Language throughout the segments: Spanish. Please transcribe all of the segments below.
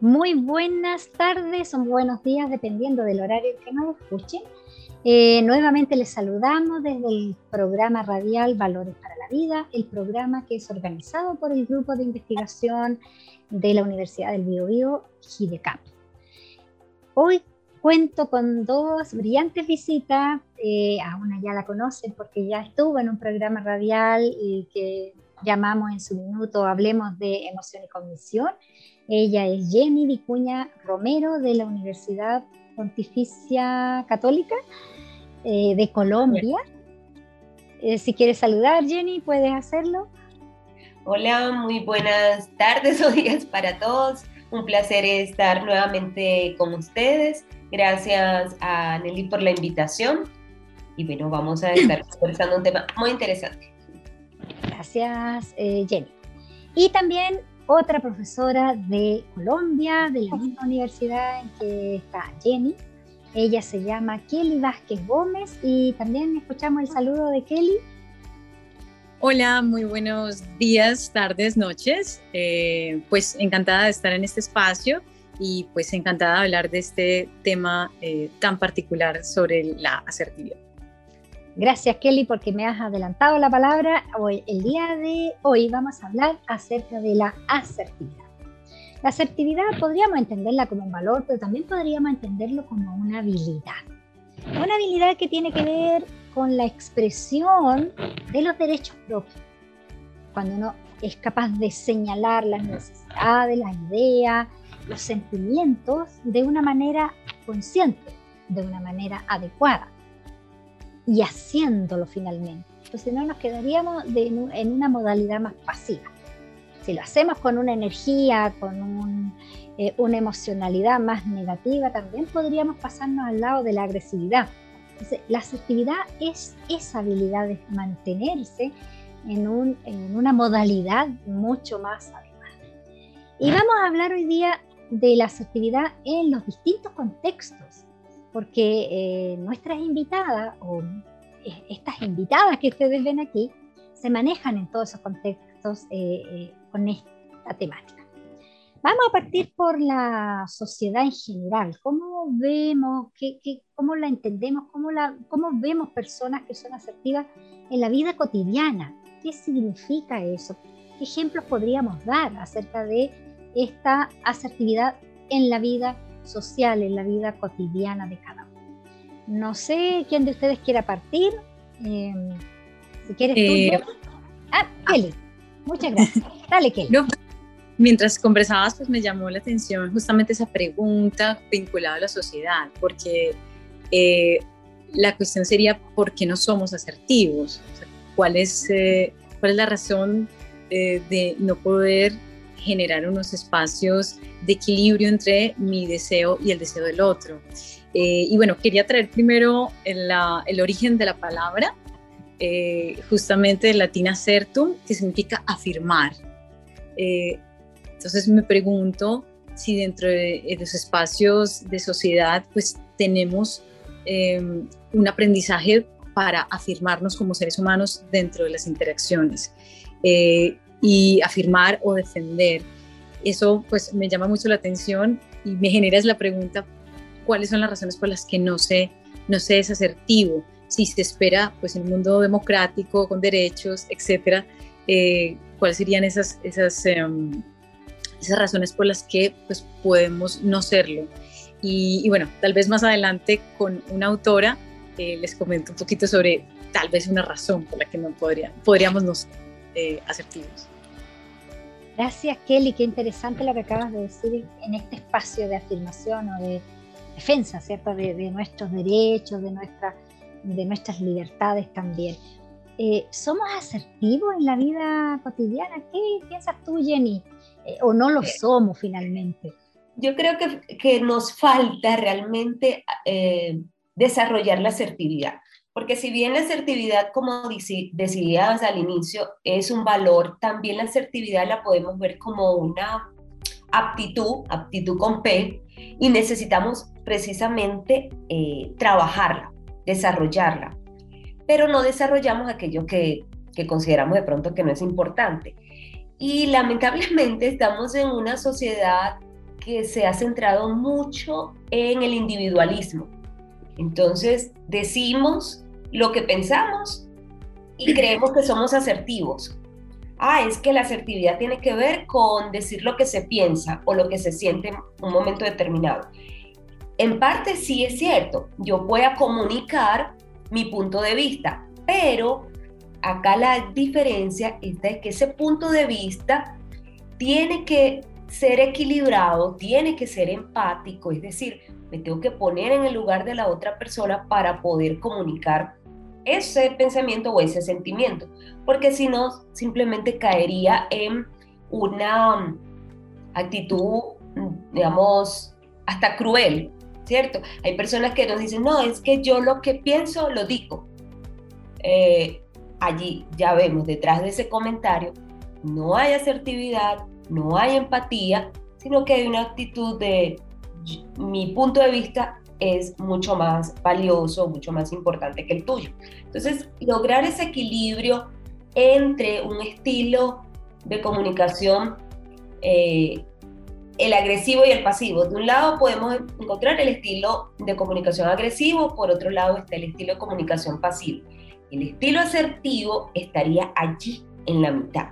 Muy buenas tardes o buenos días, dependiendo del horario que nos escuchen. Eh, nuevamente les saludamos desde el programa radial Valores para la Vida, el programa que es organizado por el grupo de investigación de la Universidad del Biobío, GIDECAP. Hoy cuento con dos brillantes visitas, eh, a una ya la conocen porque ya estuvo en un programa radial y que llamamos en su minuto Hablemos de Emoción y Cognición ella es Jenny Vicuña Romero de la Universidad Pontificia Católica eh, de Colombia. Eh, si quieres saludar, Jenny, puedes hacerlo. Hola, muy buenas tardes o días para todos. Un placer estar nuevamente con ustedes. Gracias a Nelly por la invitación. Y bueno, vamos a estar conversando un tema muy interesante. Gracias, eh, Jenny. Y también otra profesora de Colombia, de la misma universidad en que está Jenny. Ella se llama Kelly Vázquez Gómez y también escuchamos el saludo de Kelly. Hola, muy buenos días, tardes, noches. Eh, pues encantada de estar en este espacio y pues encantada de hablar de este tema eh, tan particular sobre la asertividad. Gracias Kelly porque me has adelantado la palabra. Hoy, el día de hoy vamos a hablar acerca de la asertividad. La asertividad podríamos entenderla como un valor, pero también podríamos entenderlo como una habilidad. Una habilidad que tiene que ver con la expresión de los derechos propios. Cuando uno es capaz de señalar las necesidades, las ideas, los sentimientos de una manera consciente, de una manera adecuada y haciéndolo finalmente. Entonces no nos quedaríamos en una modalidad más pasiva. Si lo hacemos con una energía, con eh, una emocionalidad más negativa, también podríamos pasarnos al lado de la agresividad. Entonces, la asertividad es esa habilidad de mantenerse en, en una modalidad mucho más adecuada. Y vamos a hablar hoy día de la asertividad en los distintos contextos porque eh, nuestras invitadas o eh, estas invitadas que ustedes ven aquí se manejan en todos esos contextos eh, con esta temática. Vamos a partir por la sociedad en general. ¿Cómo vemos, qué, cómo la entendemos, cómo, la, cómo vemos personas que son asertivas en la vida cotidiana? ¿Qué significa eso? ¿Qué ejemplos podríamos dar acerca de esta asertividad en la vida social, en la vida cotidiana de cada uno. No sé quién de ustedes quiera partir. Em, si quieres tú. Eh, ah, Kelly. Muchas gracias. Dale, Kelly. mientras conversabas, pues me llamó la atención justamente esa pregunta vinculada a la sociedad, porque eh, la cuestión sería por qué no somos asertivos. ¿cuál, es, eh, ¿Cuál es la razón de no poder generar unos espacios de equilibrio entre mi deseo y el deseo del otro. Eh, y bueno, quería traer primero el, origen de la palabra, eh, justamente de latina certum, que significa afirmar. Eh, entonces me pregunto si dentro de, los espacios de sociedad pues tenemos un aprendizaje para afirmarnos como seres humanos dentro de las interacciones y afirmar o defender. Eso pues me llama mucho la atención y me genera la pregunta, ¿cuáles son las razones por las que no se, no se es asertivo? Si se espera pues en un mundo democrático, con derechos, etcétera, eh, ¿cuáles serían esas, esas, em, esas razones por las que pues podemos no serlo? Y, bueno, tal vez más adelante con una autora eh, les comento un poquito sobre tal vez una razón por la que no podría, podríamos no ser eh, asertivos. Gracias, Kelly. Qué interesante lo que acabas de decir en este espacio de afirmación o de defensa, ¿cierto? De, nuestros derechos, de, nuestra, de nuestras libertades también. Eh, ¿Somos asertivos en la vida cotidiana? ¿Qué piensas tú, Jenny? Eh, ¿O no lo somos finalmente? Yo creo que, que nos falta realmente eh, desarrollar la asertividad. Porque si bien la asertividad, como decías al inicio, es un valor, también la asertividad la podemos ver como una aptitud, aptitud con P, y necesitamos precisamente eh, trabajarla, desarrollarla. Pero no desarrollamos aquello que, que consideramos de pronto que no es importante. Y lamentablemente estamos en una sociedad que se ha centrado mucho en el individualismo. Entonces, decimos lo que pensamos y creemos que somos asertivos. Ah, es que la asertividad tiene que ver con decir lo que se piensa o lo que se siente en un momento determinado. En parte sí es cierto, yo voy a comunicar mi punto de vista, pero acá la diferencia es de que ese punto de vista tiene que ser equilibrado, tiene que ser empático, es decir, me tengo que poner en el lugar de la otra persona para poder comunicar ese pensamiento o ese sentimiento, porque si no, simplemente caería en una actitud, digamos, hasta cruel, ¿cierto? Hay personas que nos dicen, no, es que yo lo que pienso lo digo. Eh, allí ya vemos detrás de ese comentario, no hay asertividad, no hay empatía, sino que hay una actitud de mi punto de vista es mucho más valioso, mucho más importante que el tuyo. Entonces, lograr ese equilibrio entre un estilo de comunicación, eh, el agresivo y el pasivo. De un lado podemos encontrar el estilo de comunicación agresivo, por otro lado está el estilo de comunicación pasivo. El estilo asertivo estaría allí en la mitad.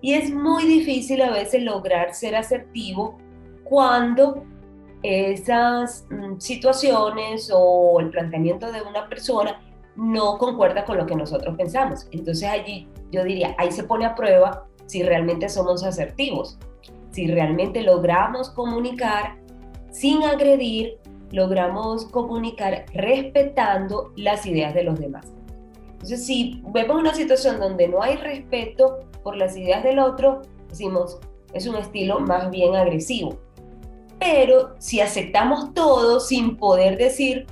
Y es muy difícil a veces lograr ser asertivo cuando esas mm, situaciones o el planteamiento de una persona no concuerda con lo que nosotros pensamos. Entonces allí yo diría, ahí se pone a prueba si realmente somos asertivos, si realmente logramos comunicar sin agredir, logramos comunicar respetando las ideas de los demás. Entonces, si vemos una situación donde no hay respeto por las ideas del otro, decimos, es un estilo más bien agresivo. Pero si aceptamos todo sin poder decir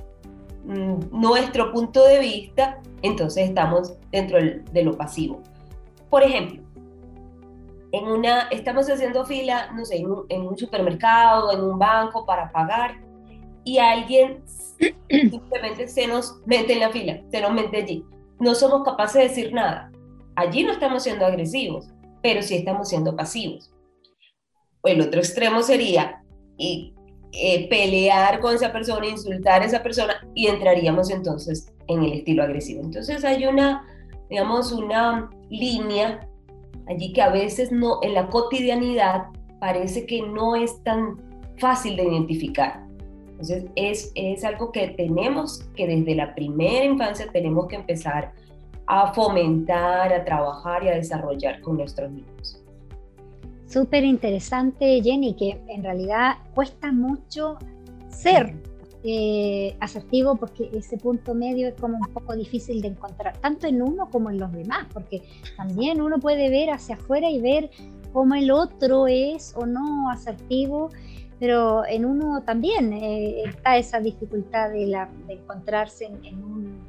mm, nuestro punto de vista, entonces estamos dentro de lo pasivo. Por ejemplo, en una, estamos haciendo fila, no sé, en un, en un supermercado, en un banco para pagar, y alguien simplemente se nos mete en la fila, se nos mete allí no somos capaces de decir nada. Allí no estamos siendo agresivos, pero sí estamos siendo pasivos. El otro extremo sería y, eh, pelear con esa persona, insultar a esa persona y entraríamos entonces en el estilo agresivo. Entonces hay una, digamos, una línea allí que a veces no, en la cotidianidad parece que no es tan fácil de identificar. Entonces, es, es algo que tenemos que desde la primera infancia tenemos que empezar a fomentar, a trabajar y a desarrollar con nuestros niños. Súper interesante, Jenny, que en realidad cuesta mucho ser eh, asertivo porque ese punto medio es como un poco difícil de encontrar, tanto en uno como en los demás, porque también uno puede ver hacia afuera y ver cómo el otro es o no asertivo pero en uno también eh, está esa dificultad de, la, encontrarse en, un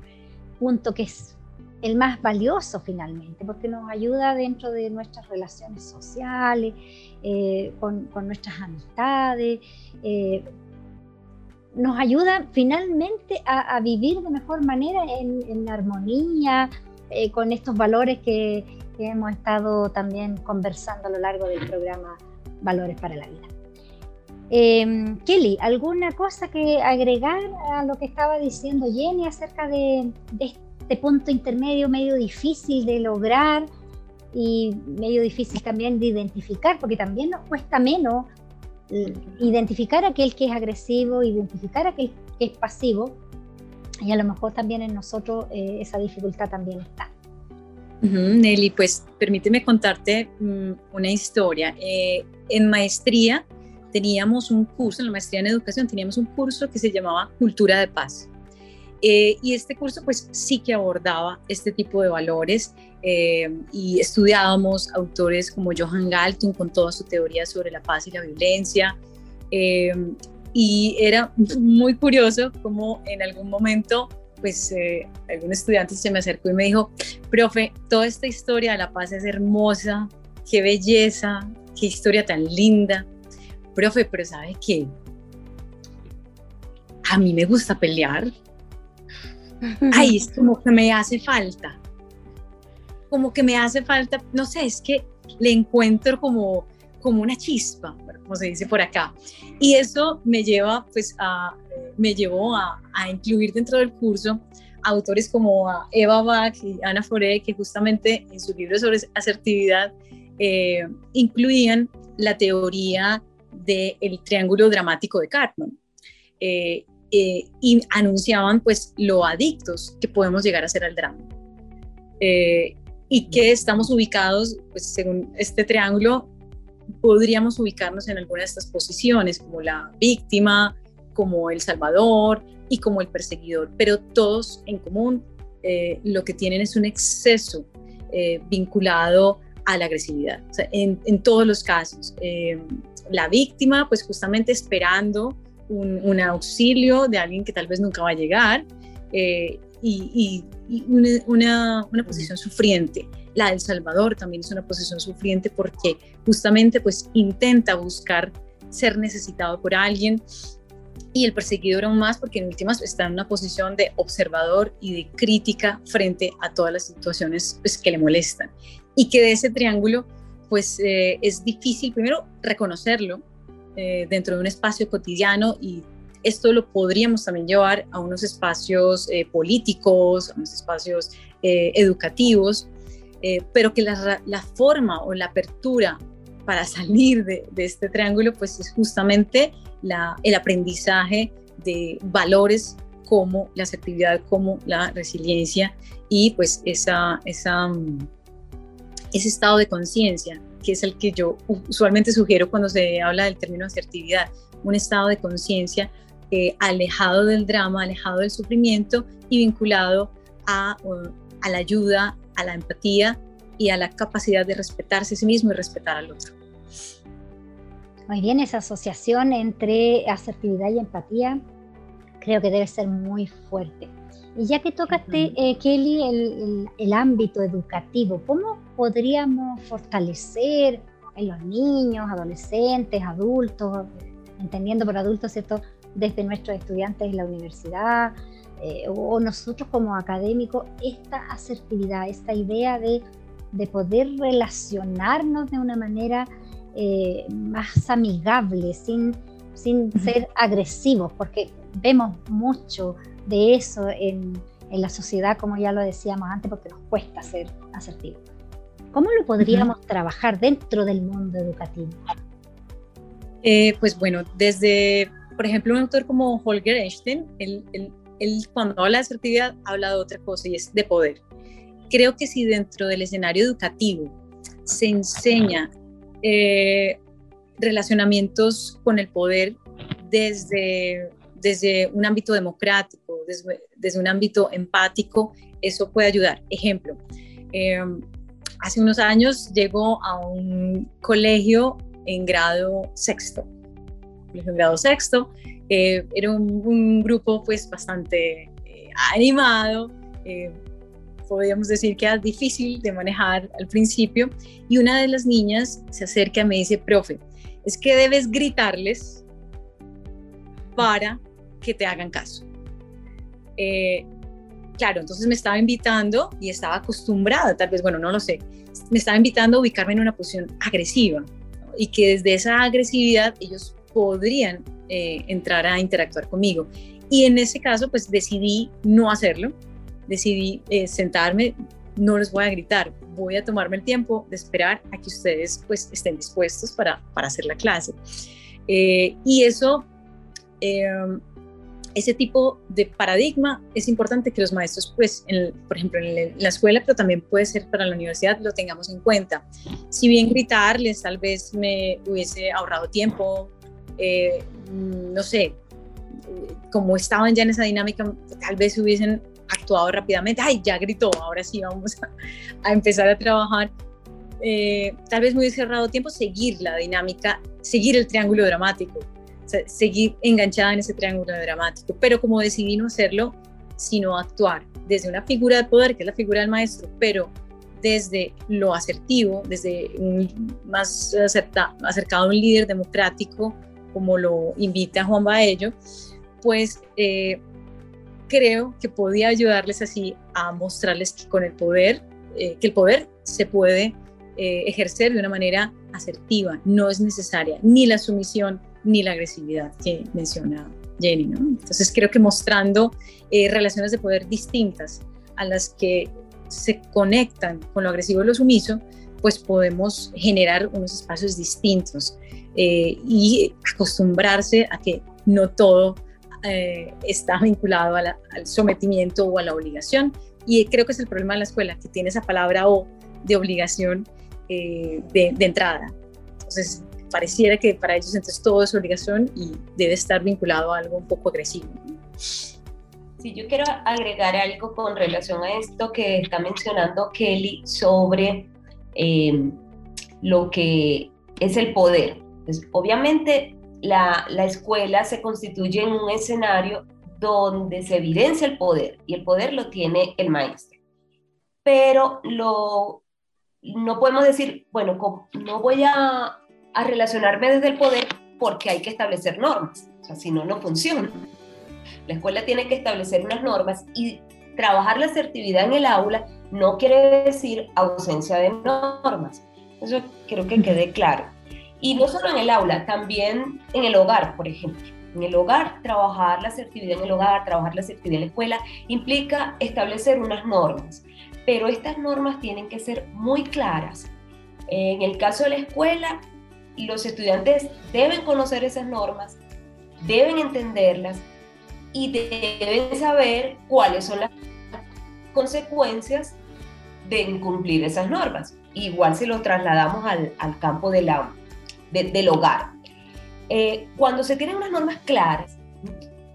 punto que es el más valioso finalmente, porque nos ayuda dentro de nuestras relaciones sociales, eh, con, nuestras amistades, eh, nos ayuda finalmente a, vivir de mejor manera en, armonía con estos valores que hemos estado también conversando a lo largo del programa Valores para la Vida. Em, Kelly, ¿alguna cosa que agregar a lo que estaba diciendo Jenny acerca de, este punto intermedio medio difícil de lograr y medio difícil también de identificar, porque también nos cuesta menos eh, identificar aquel que es agresivo, identificar aquel que es pasivo, y a lo mejor también en nosotros eh, esa dificultad también está. Nelly, pues permíteme contarte mm, una historia. Eh, en maestría teníamos un curso, en la maestría en educación, teníamos un curso que se llamaba Cultura de Paz. Eh, y este curso pues sí que abordaba este tipo de valores eh, y estudiábamos autores como Johan Galtung con toda su teoría sobre la paz y la violencia. Eh, y era muy curioso como en algún momento pues algún estudiante se me acercó y me dijo, profe, toda esta historia de la paz es hermosa, qué belleza, qué historia tan linda, profe, pero ¿sabe qué? A mí me gusta pelear. Ay, es como que me hace falta. Como que me hace falta, no sé, es que le encuentro como, como una chispa, como se dice por acá. Y eso me lleva, pues, a, me llevó a, a incluir dentro del curso autores como Eva Bach y Ana Foré, que justamente en su libro sobre asertividad eh, incluían la teoría del triángulo dramático de Cartman. Eh, eh, y anunciaban pues lo adictos que podemos llegar a ser al drama. y que estamos ubicados, pues según este triángulo, podríamos ubicarnos en alguna de estas posiciones, como la víctima, como el salvador y como el perseguidor, pero todos en común lo que tienen es un exceso vinculado a la agresividad, en, todos los casos. Eh, la víctima, pues justamente esperando un, auxilio de alguien que tal vez nunca va a llegar eh, y, una, posición sufriente. La del Salvador también es una posición sufriente porque justamente pues intenta buscar ser necesitado por alguien y el perseguidor aún más porque en últimas está en una posición de observador y de crítica frente a todas las situaciones pues, que le molestan y que de ese triángulo pues eh, es difícil primero reconocerlo eh, dentro de un espacio cotidiano y esto lo podríamos también llevar a unos espacios eh, políticos, a unos espacios educativos, pero que la, la, forma o la apertura para salir de, de este triángulo pues es justamente la, el aprendizaje de valores como la asertividad, como la resiliencia y pues esa, esa mm, ese estado de conciencia, que es el que yo usualmente sugiero cuando se habla del término asertividad, un estado de conciencia eh, alejado del drama, alejado del sufrimiento y vinculado a, a la ayuda, a la empatía y a la capacidad de respetarse a sí mismo y respetar al otro. Muy bien, esa asociación entre asertividad y empatía creo que debe ser muy fuerte. Y ya que tocaste, eh, Kelly, el, ámbito educativo, ¿cómo podríamos fortalecer en los niños, adolescentes, adultos, entendiendo por adultos, ¿cierto? Desde nuestros estudiantes en la universidad eh, o nosotros como académicos, esta asertividad, esta idea de, poder relacionarnos de una manera eh, más amigable, sin, sin ser agresivos, porque vemos mucho de eso en, la sociedad, como ya lo decíamos antes, porque nos cuesta ser asertivos. ¿Cómo lo podríamos trabajar dentro del mundo educativo? Eh, pues bueno, desde, por ejemplo, un autor como Holger Einstein, él, cuando habla de asertividad habla de otra cosa y es de poder. Creo que si dentro del escenario educativo se enseña eh, relacionamientos con el poder desde desde un ámbito democrático, desde, un ámbito empático, eso puede ayudar. Ejemplo, em, hace unos años llegó a un colegio en grado sexto, en grado sexto, eh, era un, grupo pues bastante eh, animado, eh, podríamos decir que era difícil de manejar al principio, y una de las niñas se acerca y me dice, profe, es que debes gritarles para que te hagan caso. Eh, claro, entonces me estaba invitando y estaba acostumbrada, tal vez, bueno, no lo sé, me estaba invitando a ubicarme en una posición agresiva y que desde esa agresividad ellos podrían eh, entrar a interactuar conmigo. Y en ese caso, pues decidí no hacerlo, decidí eh, sentarme, no les voy a gritar, voy a tomarme el tiempo de esperar a que ustedes pues estén dispuestos para, para hacer la clase. y eso ese tipo de paradigma es importante que los maestros, pues, por ejemplo, en la escuela, pero también puede ser para la universidad, lo tengamos en cuenta. Si bien gritarles tal vez me hubiese ahorrado tiempo, eh, no sé, como estaban ya en esa dinámica, tal vez hubiesen actuado rápidamente, ay, ya gritó, ahora sí vamos a, empezar a trabajar. Eh, tal vez hubiese ahorrado tiempo seguir la dinámica, seguir el triángulo dramático, seguir enganchada en ese triángulo dramático, pero como decidí no hacerlo, sino actuar desde una figura de poder, que es la figura del maestro, pero desde lo asertivo, desde más acercado a un líder democrático, como lo invita Juan Baello, pues eh, creo que podía ayudarles así a mostrarles que con el poder, eh, que el poder se puede eh, ejercer de una manera asertiva no es necesaria ni la sumisión ni la agresividad que menciona Jenny. ¿no? Entonces creo que mostrando eh, relaciones de poder distintas a las que se conectan con lo agresivo y lo sumiso, pues podemos generar unos espacios distintos eh, y acostumbrarse a que no todo eh, está vinculado al sometimiento o a la obligación. Y creo que es el problema de la escuela, que tiene esa palabra o de obligación de, de entrada. Entonces, pareciera que para ellos entonces todo es obligación y debe estar vinculado a algo un poco agresivo. Sí, yo quiero agregar algo con relación a esto que está mencionando Kelly sobre eh, lo que es el poder. Pues, obviamente la, la escuela se constituye en un escenario donde se evidencia el poder y el poder lo tiene el maestro. Pero lo, no podemos decir, bueno, no voy a a relacionarme desde el poder porque hay que establecer normas. O sea, si no, no funciona. La escuela tiene que establecer unas normas y trabajar la asertividad en el aula no quiere decir ausencia de normas. Eso creo que quede claro. Y no solo en el aula, también en el hogar, por ejemplo. En el hogar, trabajar la asertividad en el hogar, trabajar la asertividad en la escuela, implica establecer unas normas. Pero estas normas tienen que ser muy claras. En el caso de la escuela, los estudiantes deben conocer esas normas, deben entenderlas y deben saber cuáles son las consecuencias de incumplir esas normas. Igual si lo trasladamos al, campo del hogar. Eh, cuando se tienen unas normas claras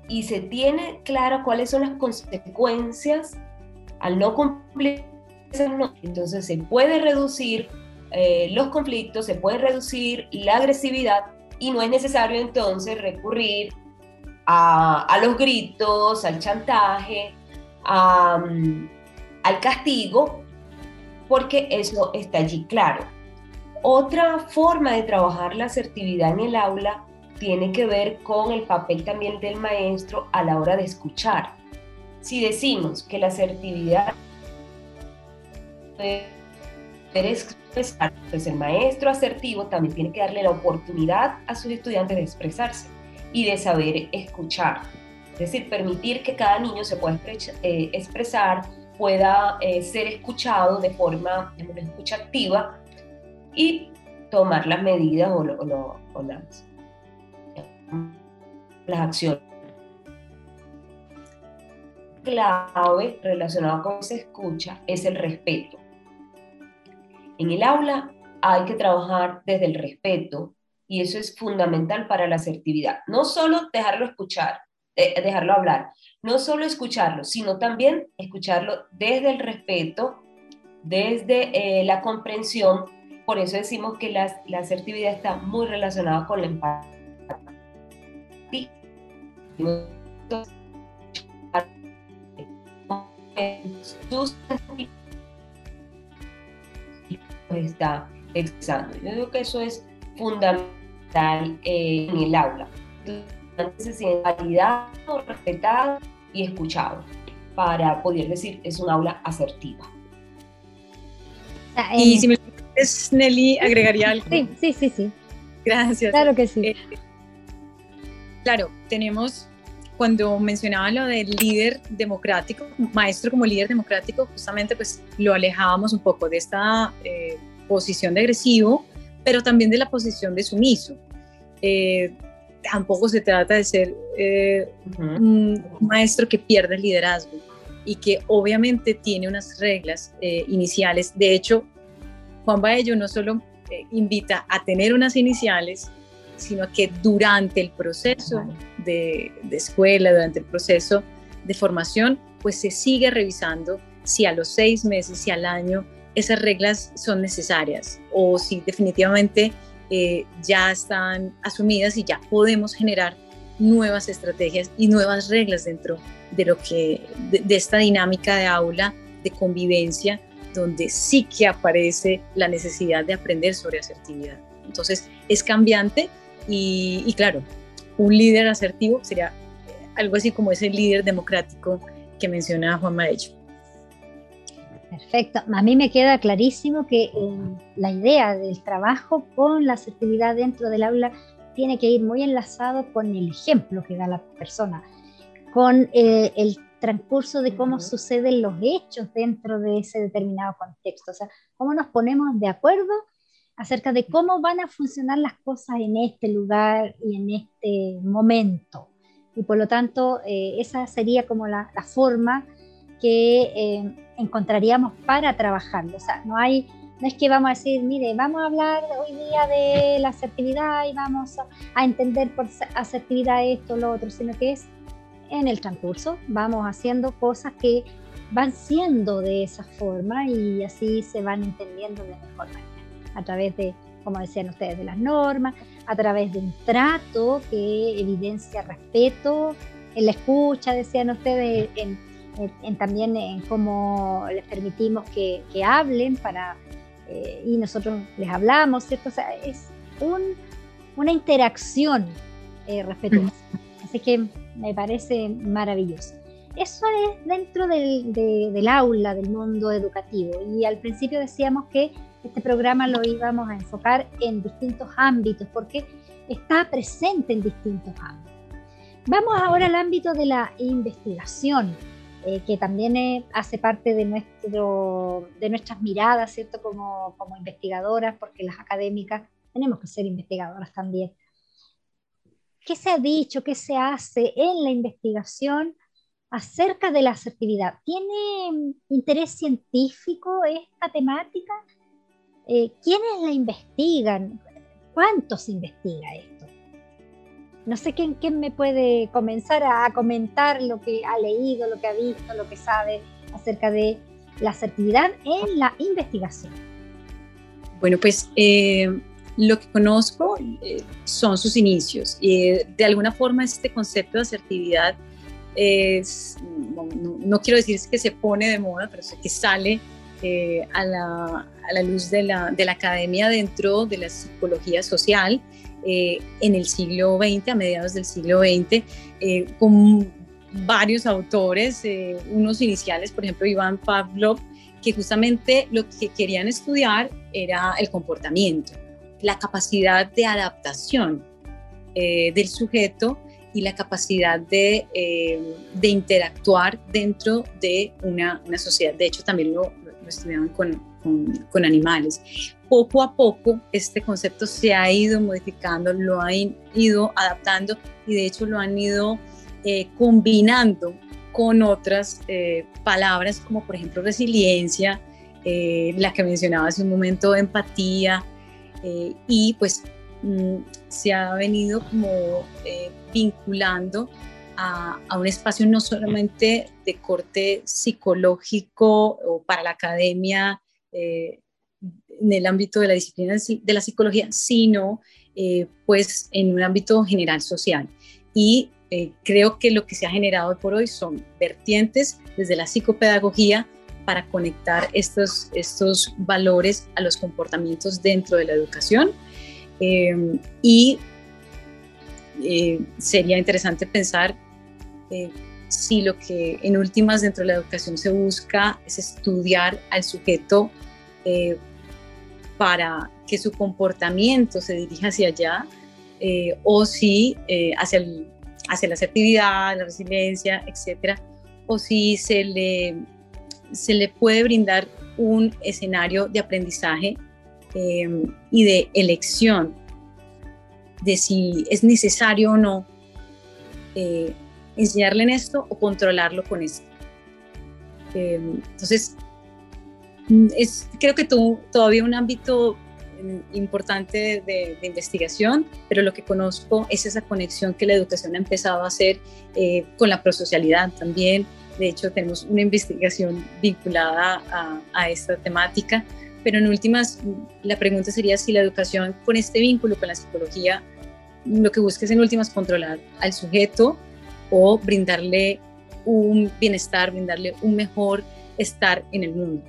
y se tiene claro cuáles son las consecuencias al no cumplir entonces se puede reducir eh, los conflictos, se puede reducir la agresividad y no es necesario entonces recurrir a, los gritos, al chantaje, mm, al castigo, porque eso está allí claro. Otra forma de trabajar la asertividad en el aula tiene que ver con el papel también del maestro a la hora de escuchar. Si decimos que la asertividad expresar. Entonces el maestro asertivo también tiene que darle la oportunidad a sus estudiantes de expresarse y de saber escuchar. Es decir, permitir que cada niño se pueda eh, expresar, pueda eh, ser escuchado de forma, de escucha activa y tomar las medidas o, o las, las acciones clave relacionada con esa escucha es el respeto. En el aula hay que trabajar desde el respeto y eso es fundamental para la asertividad. No solo dejarlo escuchar, dejarlo hablar, no solo escucharlo, sino también escucharlo desde el respeto, desde eh, la comprensión. Por eso decimos que la, la asertividad está muy relacionada con la empatía está expresando. Yo digo que eso es fundamental eh, en el aula. Se siente validado, respetado y escuchado para poder decir es un aula asertiva. Y si me permites, Nelly, agregaría algo. Sí, sí, sí, sí. Gracias. Claro que sí. Eh, claro, tenemos cuando mencionaba lo del líder democrático, maestro como líder democrático, justamente pues lo alejábamos un poco de esta eh, posición de agresivo, pero también de la posición de sumiso. Eh, tampoco se trata de ser eh, un maestro que pierde el liderazgo y que obviamente tiene unas reglas iniciales. De hecho, Juan Baello no solo invita a tener unas iniciales, sino que durante el proceso de, escuela, durante el proceso de formación, pues se sigue revisando si a los seis meses, si al año, esas reglas son necesarias o si definitivamente eh, ya están asumidas y ya podemos generar nuevas estrategias y nuevas reglas dentro de lo que de esta dinámica de aula de convivencia donde sí que aparece la necesidad de aprender sobre asertividad. Entonces es cambiante y, claro, un líder asertivo sería algo así como ese líder democrático que menciona Juan Maello. Perfecto. A mí me queda clarísimo que eh, la idea del trabajo con la asertividad dentro del aula tiene que ir muy enlazado con el ejemplo que da la persona, con eh, el transcurso de cómo suceden los hechos dentro de ese determinado contexto, o sea, cómo nos ponemos de acuerdo acerca de cómo van a funcionar las cosas en este lugar y en este momento. Y por lo tanto, eh, esa sería como la, forma que eh, encontraríamos para trabajarlo. O sea, no hay no es que vamos a decir, mire, vamos a hablar hoy día de la asertividad y vamos a, entender por asertividad esto, lo otro, sino que es en el transcurso, vamos haciendo cosas que van siendo de esa forma y así se van entendiendo de mejor manera, a través de, como decían ustedes, de las normas, a través de un trato que evidencia respeto, en la escucha, decían ustedes, en, también en cómo les permitimos que, que hablen para eh, y nosotros les hablamos, ¿cierto? O sea, es una interacción eh, respetuosa. Así que me parece maravilloso. Eso es dentro del, aula, del mundo educativo. Y al principio decíamos que este programa lo íbamos a enfocar en distintos ámbitos, porque está presente en distintos ámbitos. Vamos ahora al ámbito de la investigación. Eh, que también eh, hace parte de, nuestro, de nuestras miradas, ¿cierto? Como, como investigadoras, porque las académicas tenemos que ser investigadoras también. ¿Qué se ha dicho, qué se hace en la investigación acerca de la asertividad? ¿Tiene mm, interés científico esta temática? Eh, ¿Quiénes la investigan? ¿Cuánto se investiga esto? No sé quién, me puede comenzar a, comentar lo que ha leído, lo que ha visto, lo que sabe acerca de la asertividad en la investigación. Bueno, pues eh, lo que conozco eh, son sus inicios. y de alguna forma este concepto de asertividad es, no, quiero decir que se pone de moda, pero es que sale eh, a, la, a, la, luz de la, de la, academia dentro de la psicología social eh, en el siglo XX, a mediados del siglo XX, eh, con varios autores, eh, unos iniciales, por ejemplo, Iván Pavlov, que justamente lo que querían estudiar era el comportamiento, la capacidad de adaptación del sujeto y la capacidad de, de interactuar dentro de una, sociedad. De hecho, también lo, lo estudiaban con, con, animales poco a poco este concepto se ha ido modificando, lo han ido adaptando y de hecho lo han ido eh, combinando con otras eh, palabras como por ejemplo resiliencia, eh, la que mencionaba hace un momento, empatía y pues mm, se ha venido como vinculando a, un espacio no solamente de corte psicológico o para la academia en el ámbito de la disciplina de la psicología, sino eh, pues en un ámbito general social. Y eh, creo que lo que se ha generado por hoy son vertientes desde la psicopedagogía para conectar estos, estos valores a los comportamientos dentro de la educación. Eh, y sería interesante pensar si lo que en últimas dentro de la educación se busca es estudiar al sujeto para que su comportamiento se dirija hacia allá eh, o si eh, hacia, hacia la asertividad, la resiliencia, etcétera, o si se le, se le puede brindar un escenario de aprendizaje em, y de elección de si es necesario o no eh, enseñarle en esto o controlarlo con esto. Em, entonces, es creo que tú, todavía un ámbito mm, importante de, investigación, pero lo que conozco es esa conexión que la educación ha empezado a hacer eh, con la prosocialidad también. De hecho, tenemos una investigación vinculada a, esta temática, pero en últimas, la pregunta sería si la educación con este vínculo con la psicología, lo que busca es en últimas controlar al sujeto o brindarle un bienestar, brindarle un mejor estar en el mundo.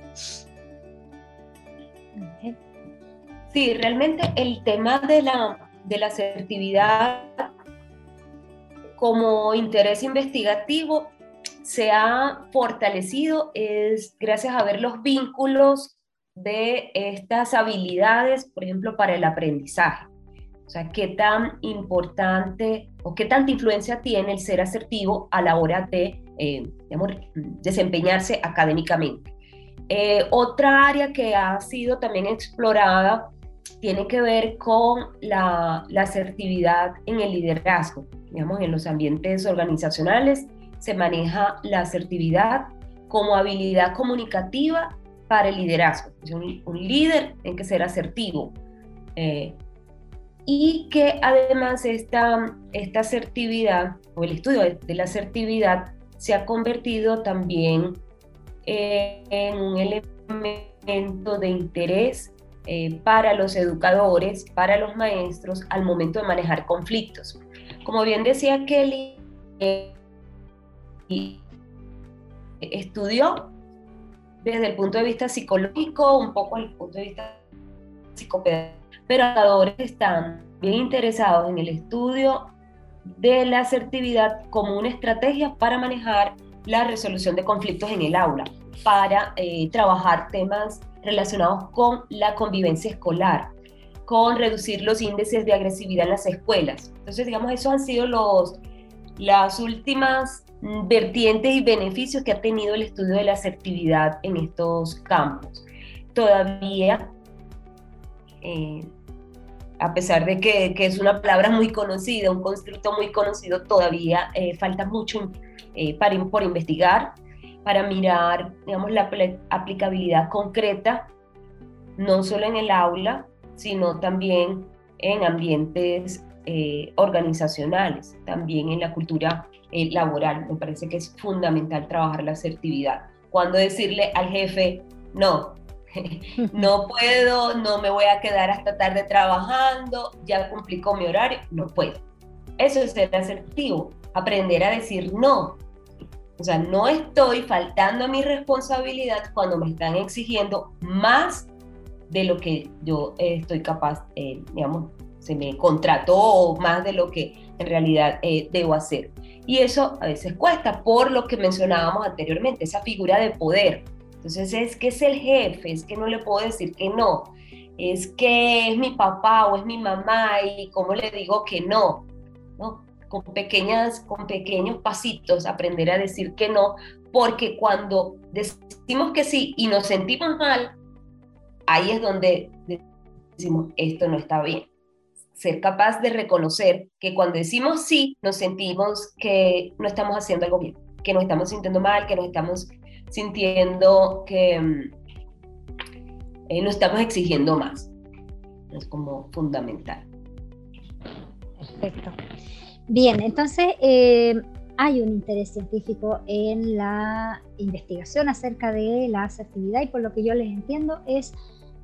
Sí, realmente el tema de la, de la asertividad como interés investigativo se ha fortalecido es gracias a ver los vínculos de estas habilidades, por ejemplo, para el aprendizaje. O sea, qué tan importante o qué tanta influencia tiene el ser asertivo a la hora de eh, desempeñarse académicamente. Eh, otra área que ha sido también explorada tiene que ver con la, la asertividad en el liderazgo. Digamos, en los ambientes organizacionales se maneja la asertividad como habilidad comunicativa para el liderazgo. Un, un líder tiene que ser asertivo. Eh, y que además esta, esta asertividad o el estudio de, la asertividad se ha convertido también eh, en un elemento de interés eh, para los educadores, para los maestros al momento de manejar conflictos. Como bien decía Kelly, estudió desde el punto de vista psicológico, un poco el punto de vista psicopedagógico, pero educadores están bien interesados en el estudio de la asertividad como una estrategia para manejar la resolución de conflictos en el aula, para eh, trabajar temas relacionados con la convivencia escolar, con reducir los índices de agresividad en las escuelas. Entonces, digamos, esos han sido los, las últimas vertientes y beneficios que ha tenido el estudio de la asertividad en estos campos. Todavía, eh, a pesar de que, es una palabra muy conocida, un constructo muy conocido, todavía eh, falta mucho eh, para, por investigar, para mirar, digamos, la aplicabilidad concreta, no solo en el aula, sino también en ambientes organizacionales, también en la cultura eh, laboral. Me parece que es fundamental trabajar la asertividad. Cuando decirle al jefe, no, no puedo, no me voy a quedar hasta tarde trabajando, ya cumplí con mi horario, no puedo. Eso es ser asertivo, aprender a decir no. O sea, no estoy faltando a mi responsabilidad cuando me están exigiendo más de lo que yo estoy capaz, eh, digamos, se me contrató más de lo que en realidad eh, debo hacer. Y eso a veces cuesta por lo que mencionábamos anteriormente, esa figura de poder. Entonces es que es el jefe, es que no le puedo decir que no, es que es mi papá o es mi mamá y cómo le digo que no, ¿no? Con, pequeñas, con pequeños pasitos aprender a decir que no, porque cuando decimos que sí y nos sentimos mal, ahí es donde decimos, esto no está bien ser capaz de reconocer que cuando decimos sí, nos sentimos que no estamos haciendo algo bien, que nos estamos sintiendo mal, que nos estamos sintiendo que mm, eh, nos estamos exigiendo más. Es como fundamental. Perfecto. Bien, entonces eh, hay un interés científico en la investigación acerca de la asertividad y por lo que yo les entiendo es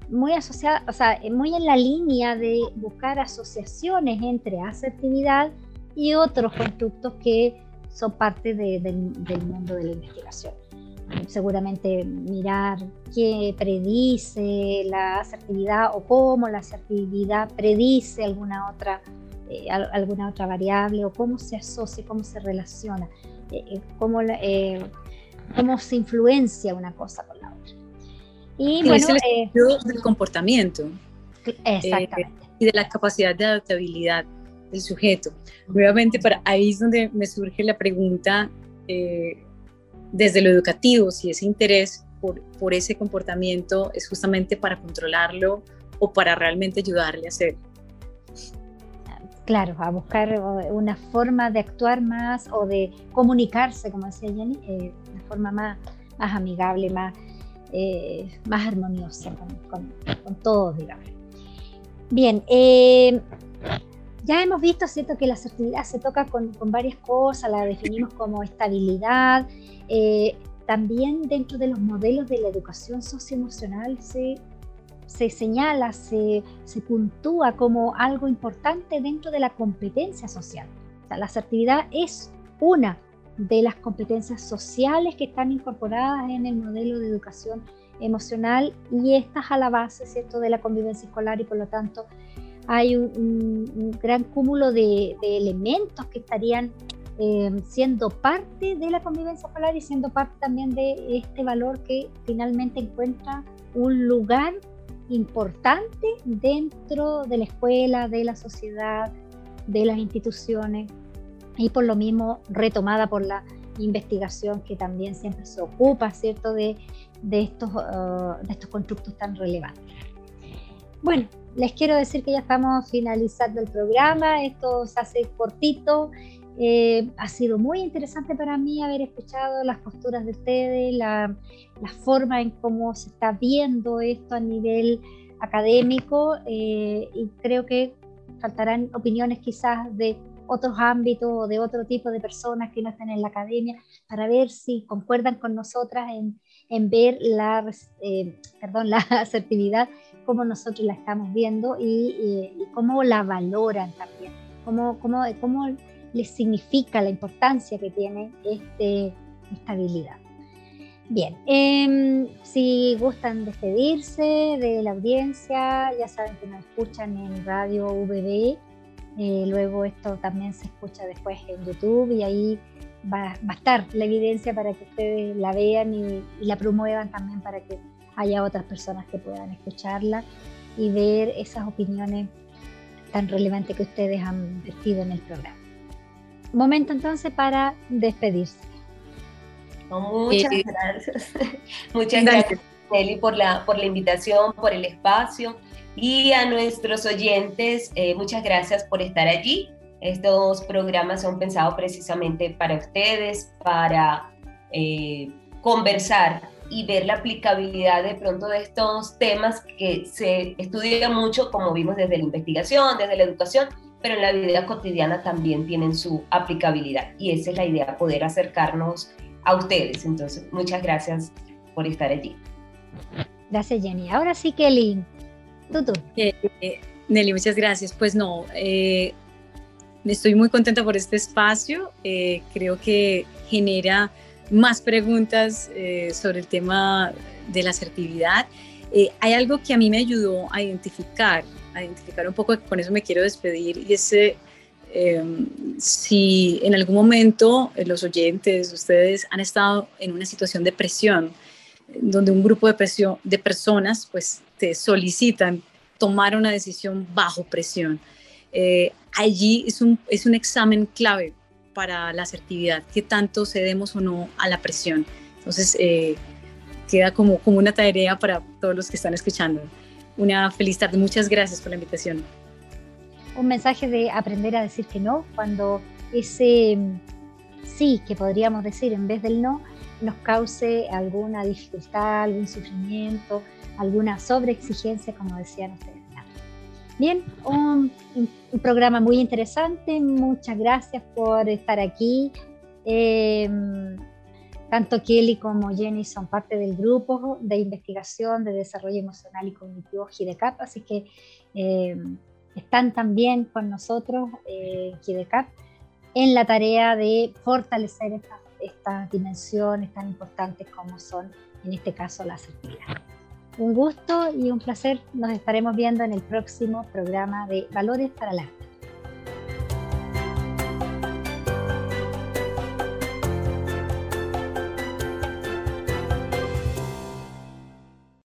muy asociada, o sea, muy en la línea de buscar asociaciones entre asertividad y otros constructos que son parte del mundo de la investigación. Seguramente mirar qué predice la asertividad o cómo la asertividad predice alguna otra, eh, alguna otra variable o cómo se asocia, cómo se relaciona, eh, eh, cómo, cómo se influencia una cosa con Y bueno, es el eh, del comportamiento. Exactamente. Eh, y de la capacidad de adaptabilidad del sujeto. Nuevamente, para, ahí es donde me surge la pregunta eh, desde lo educativo, si ese interés por, por ese comportamiento es justamente para controlarlo o para realmente ayudarle a hacer. Claro, a buscar una forma de actuar más o de comunicarse, como decía Jenny, de una forma más, más amigable, más, eh, más armoniosa con, todos, digamos. Bien, eh, ya hemos visto, ¿cierto?, que la asertividad se toca con, varias cosas, la definimos como estabilidad. Eh, también dentro de los modelos de la educación socioemocional se, se señala, se, se puntúa como algo importante dentro de la competencia social. O sea, la asertividad es una de las competencias sociales que están incorporadas en el modelo de educación emocional y estas a la base ¿cierto? de la convivencia escolar y por lo tanto hay un, gran cúmulo de, elementos que estarían eh, siendo parte de la convivencia escolar y siendo parte también de este valor que finalmente encuentra un lugar importante dentro de la escuela, de la sociedad, de las instituciones y por lo mismo retomada por la investigación que también siempre se ocupa, ¿cierto?, de, de estos, uh, de estos constructos tan relevantes. Bueno, les quiero decir que ya estamos finalizando el programa, esto se hace cortito, eh, ha sido muy interesante para mí haber escuchado las posturas de ustedes, la, la forma en cómo se está viendo esto a nivel académico eh, y creo que faltarán opiniones quizás de otros ámbitos de otro tipo de personas que no estén en la academia para ver si concuerdan con nosotras en, en ver la, eh, perdón, la asertividad, cómo nosotros la estamos viendo y, cómo la valoran también, cómo, cómo, cómo les significa la importancia que tiene este, esta habilidad. Bien, eh, si gustan despedirse de la audiencia, ya saben que nos escuchan en Radio VB, eh, luego esto también se escucha después en YouTube y ahí va, va, a estar la evidencia para que ustedes la vean y, y, la promuevan también para que haya otras personas que puedan escucharla y ver esas opiniones tan relevantes que ustedes han vertido en el programa. Momento entonces para despedirse. Muchas gracias. Muchas gracias, Nelly, por la, por la invitación, por el espacio. Y a nuestros oyentes, eh, muchas gracias por estar allí. Estos programas son pensados precisamente para ustedes, para eh, conversar y ver la aplicabilidad de pronto de estos temas que se estudian mucho, como vimos desde la investigación, desde la educación, pero en la vida cotidiana también tienen su aplicabilidad. Y esa es la idea, poder acercarnos a ustedes. Entonces, muchas gracias por estar allí. Gracias, Jenny. Ahora sí, Kelly, tú. Eh, eh, Nelly, muchas gracias. Pues no, eh, estoy muy contenta por este espacio. Eh, creo que genera más preguntas sobre el tema de la asertividad. hay algo que a mí me ayudó a identificar, a identificar un poco, con eso me quiero despedir, y es Em, si en algún momento los oyentes, ustedes han estado en una situación de presión, donde un grupo de, presión, de personas pues te solicitan tomar una decisión bajo presión. Eh, allí es un, es un examen clave para la asertividad, que tanto cedemos o no a la presión. Entonces, eh, queda como, como una tarea para todos los que están escuchando. Una feliz tarde. Muchas gracias por la invitación un mensaje de aprender a decir que no, cuando ese mm, sí que podríamos decir en vez del no nos cause alguna dificultad, algún sufrimiento, alguna sobreexigencia, como decían ustedes. Bien, un, programa muy interesante, muchas gracias por estar aquí. Eh, tanto Kelly como Jenny son parte del grupo de investigación de desarrollo emocional y cognitivo GIDECAP, así que eh, están también con nosotros, eh, en la tarea de fortalecer estas, estas dimensiones tan importantes como son, en este caso, la asertividad. Un gusto y un placer. Nos estaremos viendo en el próximo programa de Valores para la